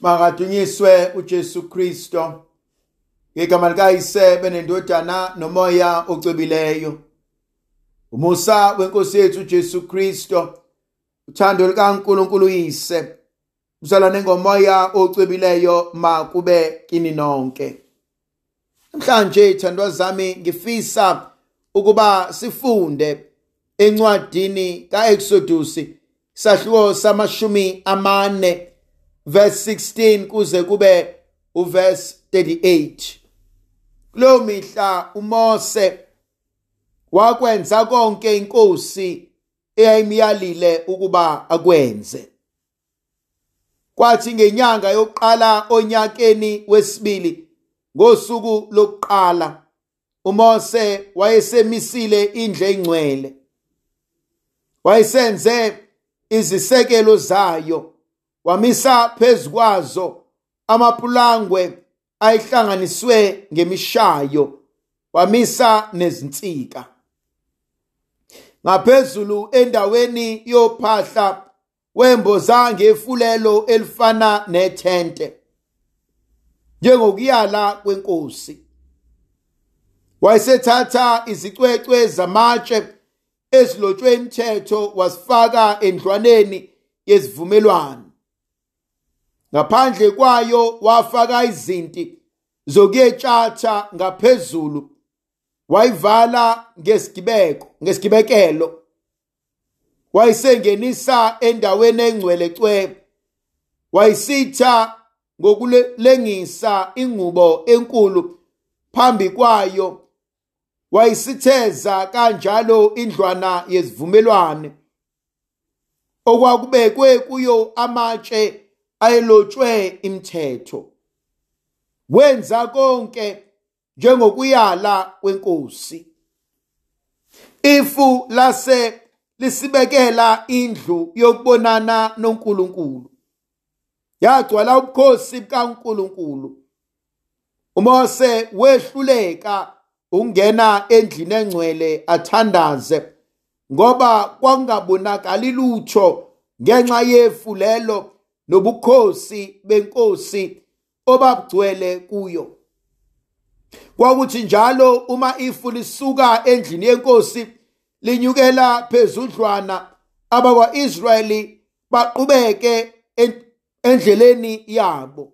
Makadunyiswe uJesu Kristo. Ngegama likayise benendodana nomoya ocwebileyo. Umusa wenkosi yethu uJesu Kristo. Uthando likaNkuluNkulu uyise. Uzalwane ngomoya ocwebileyo makube kini nonke. Namhlanje thandwa zami ngifisa ukuba sifunde encwadini kaExodus sahluko samashumi amane verse 16 kuze kube uverse 38 kulo mihla uMose wakwenza konke inkosi eyayimyalile ukuba akwenze. Kwathi ngenyanga yokuqala onyakeni wesibili ngosuku lokuqala uMose wayesemisile indle engcwele wayesenze izisekelo zayo. Wamisa phezukwazo amapulangwe ayihlanganiswe ngemishayo wamisa nezinsika. Ngaphezulu endaweni yophahla wemboza ngefulelo elifana nethente njengokuyala kwenkosi. Wayesethatha izicwecwe zamatshe ezilotshwe imithetho wasifaka endlwaneni yesivumelwano ngaphandle kwayo wafaka izinti zokuyetshatha ngaphezulu wayivala ngesigibeko ngesigibekelo wayisengenisa endaweni engcwele cwe wayisitha ngokulengisa ingubo enkulu. Phambi kwayo wayisitheza kanjalo indlwana yesivumelwane okwakubekwe kuyo amatshe ayelotshwe imithetho wenza konke njengokuyala kwenkosi. Ifu lase lisibekela indlu yokubonana noNkulunkulu. Yagcwala ubukhosi bukaNkulunkulu. uMose wehluleka ungena endlini engcwele athandaze ngoba kwangabonakali lutho ngenxa yefu lelo nobukhosi benkosi obabugcwele kuyo. Kwakuthi njalo uma ifu lisuka endlini yenkosi linyukela phezudlwana abakwa-Israyeli baqhubeke endleleni yabo.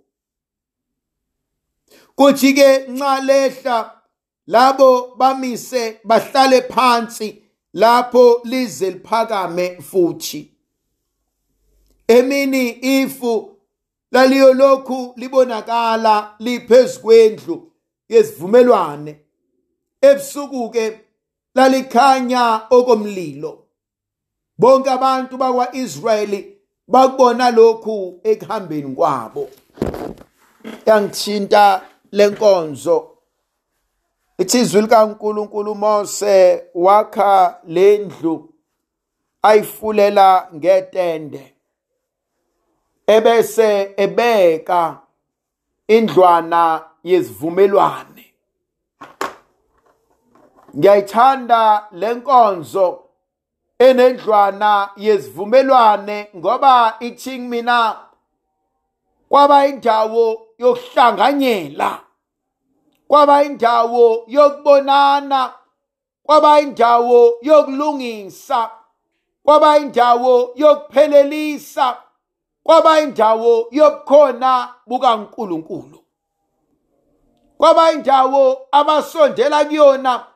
Kuthi ke nxa lehla labo bamise bahlale phansi lapho lize liphakame futhi. Emini ifu laliyolokhu libonakala liphezkwendlu yesivumelwane ebusuku ke lalikhanya okomlilo. Bonke abantu bakwa-Israyeli bakubona lokhu ekuhambeni kwabo. Yangithinta lenkonzo ithi izwi likaNkuluNkulu Mose wakha lendlu ayifulela ngetende. Ebese ebeka indlwana yesivumelwane ngiyayithanda lenkonzo enendlwana yesivumelwane ngoba ithi mina kwaba indawo yokuhlanganyela kwaba indawo yokubonana kwaba indawo yokulungisa kwaba indawo yokuphelelisa. Kwaba indawo yobukhona bukaNkuluNkulu kwaba indawo abasondela kuyona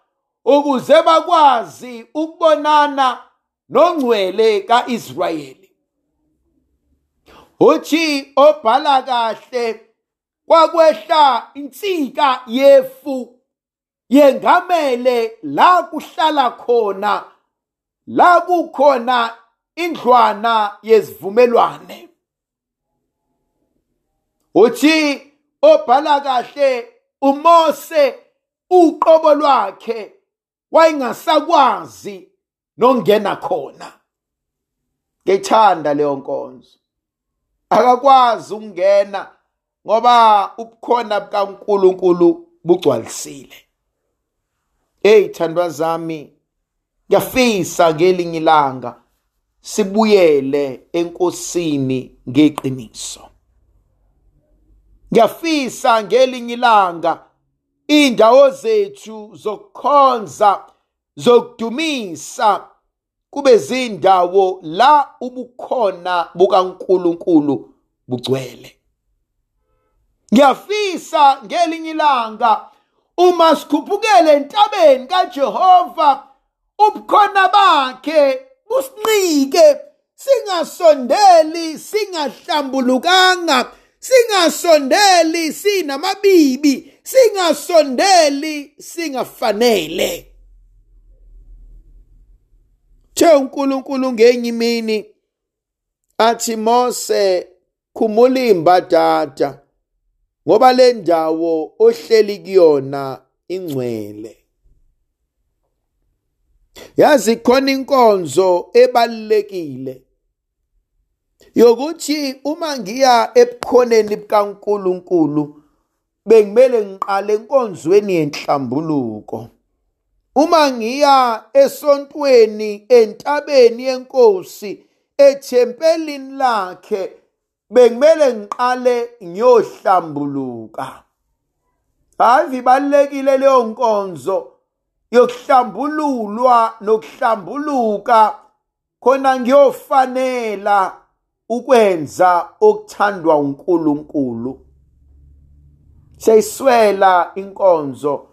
ukuze bakwazi ukubonana nongcwele kaIsrayeli. Uthi obhala kahle kwakwehla insika yefu yengamele la kuhlala khona la kukhona indlwana yesivumelwane uthi obhala kahle uMose uqobo lwakhe wayengasakwazi nongena khona. Ngethanda leyo nkonzo. Akakwazi ukungena ngoba ubukhona bukaNkuluNkulu bugcwalisile. Hey thandwa zami ngiyafisa ngelinye ilanga sibuyele enkosini ngeqiniso. Ngiyafisa ngelinye ilanga indawo zethu zokukhonza zokudumisa kube zindawo la ubukhona bukaNkuluNkulu bugcwele. Ngiyafisa ngelinye ilanga uma sikhuphukele entabeni kaJehova ubukhona bakhe businike singasondeli singahlambulukanga. Singasondeli sinamabibi. Singasondeli singafanele. The uNkulunkulu ngenye imini athi Mose khumula imbadada ngoba le ndawo ohleli kuyona ingcwele. Yazi khona inkonzo ebalulekile. Yokuthi uma ngiya ebukhoneni bukaNkuluNkulu bengimele ngiqale enkonzweni yenhlambuluko. Uma ngiya esontweni entabeni yenkosi ethempelini lakhe bengimele ngiqale ngiyohlambuluka. Hayi ibalekile leyo nkonzo yokuhlambululwa nokuhlambuluka khona ngiyofanela. Ukwenza okuthandwa uNkulunkulu. Siyiswela inkonzo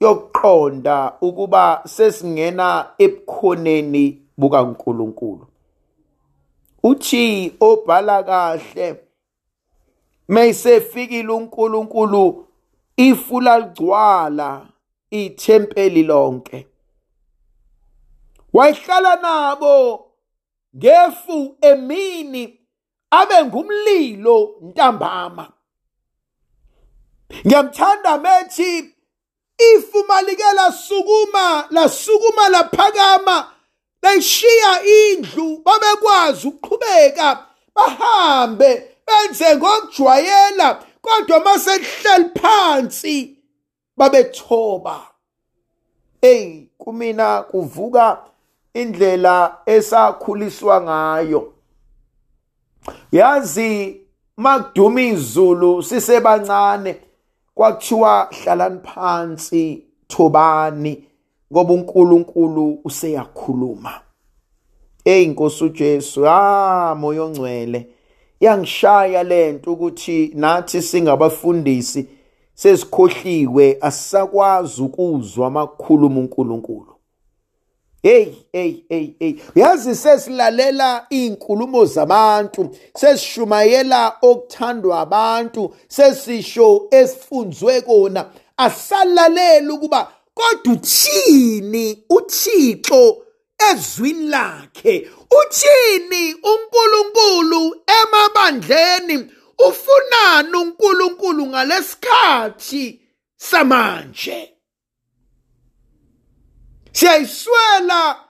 yokuqonda ukuba sesingena ebukhoneni bukaNkulunkulu. Uthi obhala kahle mayisefikile uNkulunkulu ifula ligcwala ithempeli lonke. Wayihlala nabo ngefu emini abe ngumlilo ntambama. Ngiyamthanda methi ifuma like lasukuma lasukuma laphakama layishiya indlu babekwazi ukuqhubeka bahambe benze ngokujwayela kodwa masehleli phansi babethoba. Hey kumina kuvuka indlela esakhuliswa ngayo. Yazi makuduma izulu sisebancane kwakuthiwa hlalani phansi thobani ngoba uNkulunkulu useyakhuluma. Ey Nkosi uJesu ah moyo ongcwele. Yangishaya lento ukuthi nathi singabafundisi sesikhohliwe asisakwazi ukuzwa amakhulumo uNkulunkulu. Hey hey hey hey. Yazi sesilalela izinkulumo zabantu sesishumayela okuthandwa abantu sesisho esifunzwe kona. Asalalela ukuba kodwa uthini uThixo ezwini lakhe? Uthini uNkulunkulu emabandleni? Ufunani uNkulunkulu ngalesikhathi samanje? Siyayiswela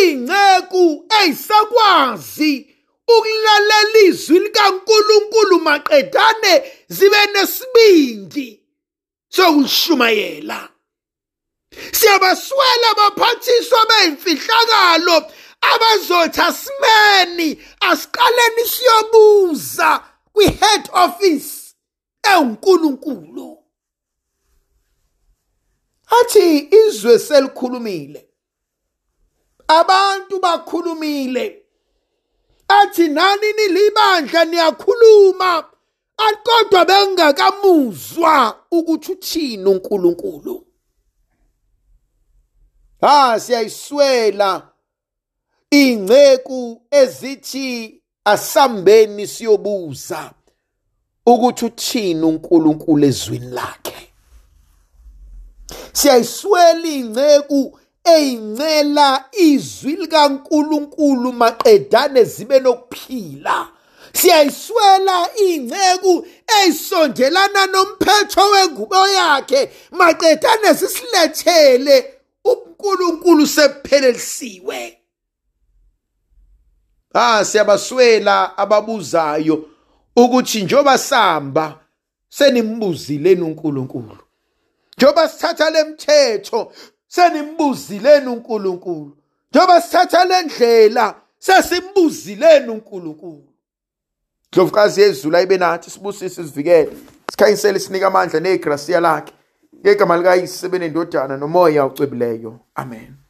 ingceku eyisakwazi ukulalela izwi likaNkuluNkulu maqedane zibe nesibindi sokulishumayela siyabaswela abaphathiswa beyimfihlakalo abazothi asimeni asiqaleni siyobuza kwi-head office ewunkulunkulu athi izwe selikhulumile. Abantu bakhulumile. Athi nani nilibandla niyakhuluma. Kodwa bengakamuzwa ukuthi uthini uNkulunkulu. Ha siyayiswela. Ingceku ezithi asambeni siyobuza ukuthi uthini uNkulunkulu ezwini lakhe. Siyayiswela ingceku eyincela izwi likaNkuluNkulu maqedane zibe nokuphila. Siyayiswela ingceku eyisondelana nomphetho wengubo yakhe maqedane sisilethele uNkulunkulu sephelelisiwe. Ah siyabaswela ababuzayo ukuthi njoba samba senimbuzileni uNkulunkulu njoba sithatha lemthetho senimbuzileni uNkulunkulu njoba sithatha lendlela sesimbuzileni uNkulunkulu Ndlovukazi yezulu ayibe nathi sibusise sivikele. Sikhanyisele sinika amandla negrasiya lakhe. Ngegama likayise sebenendodana nomoya ucwebileyo. Amen.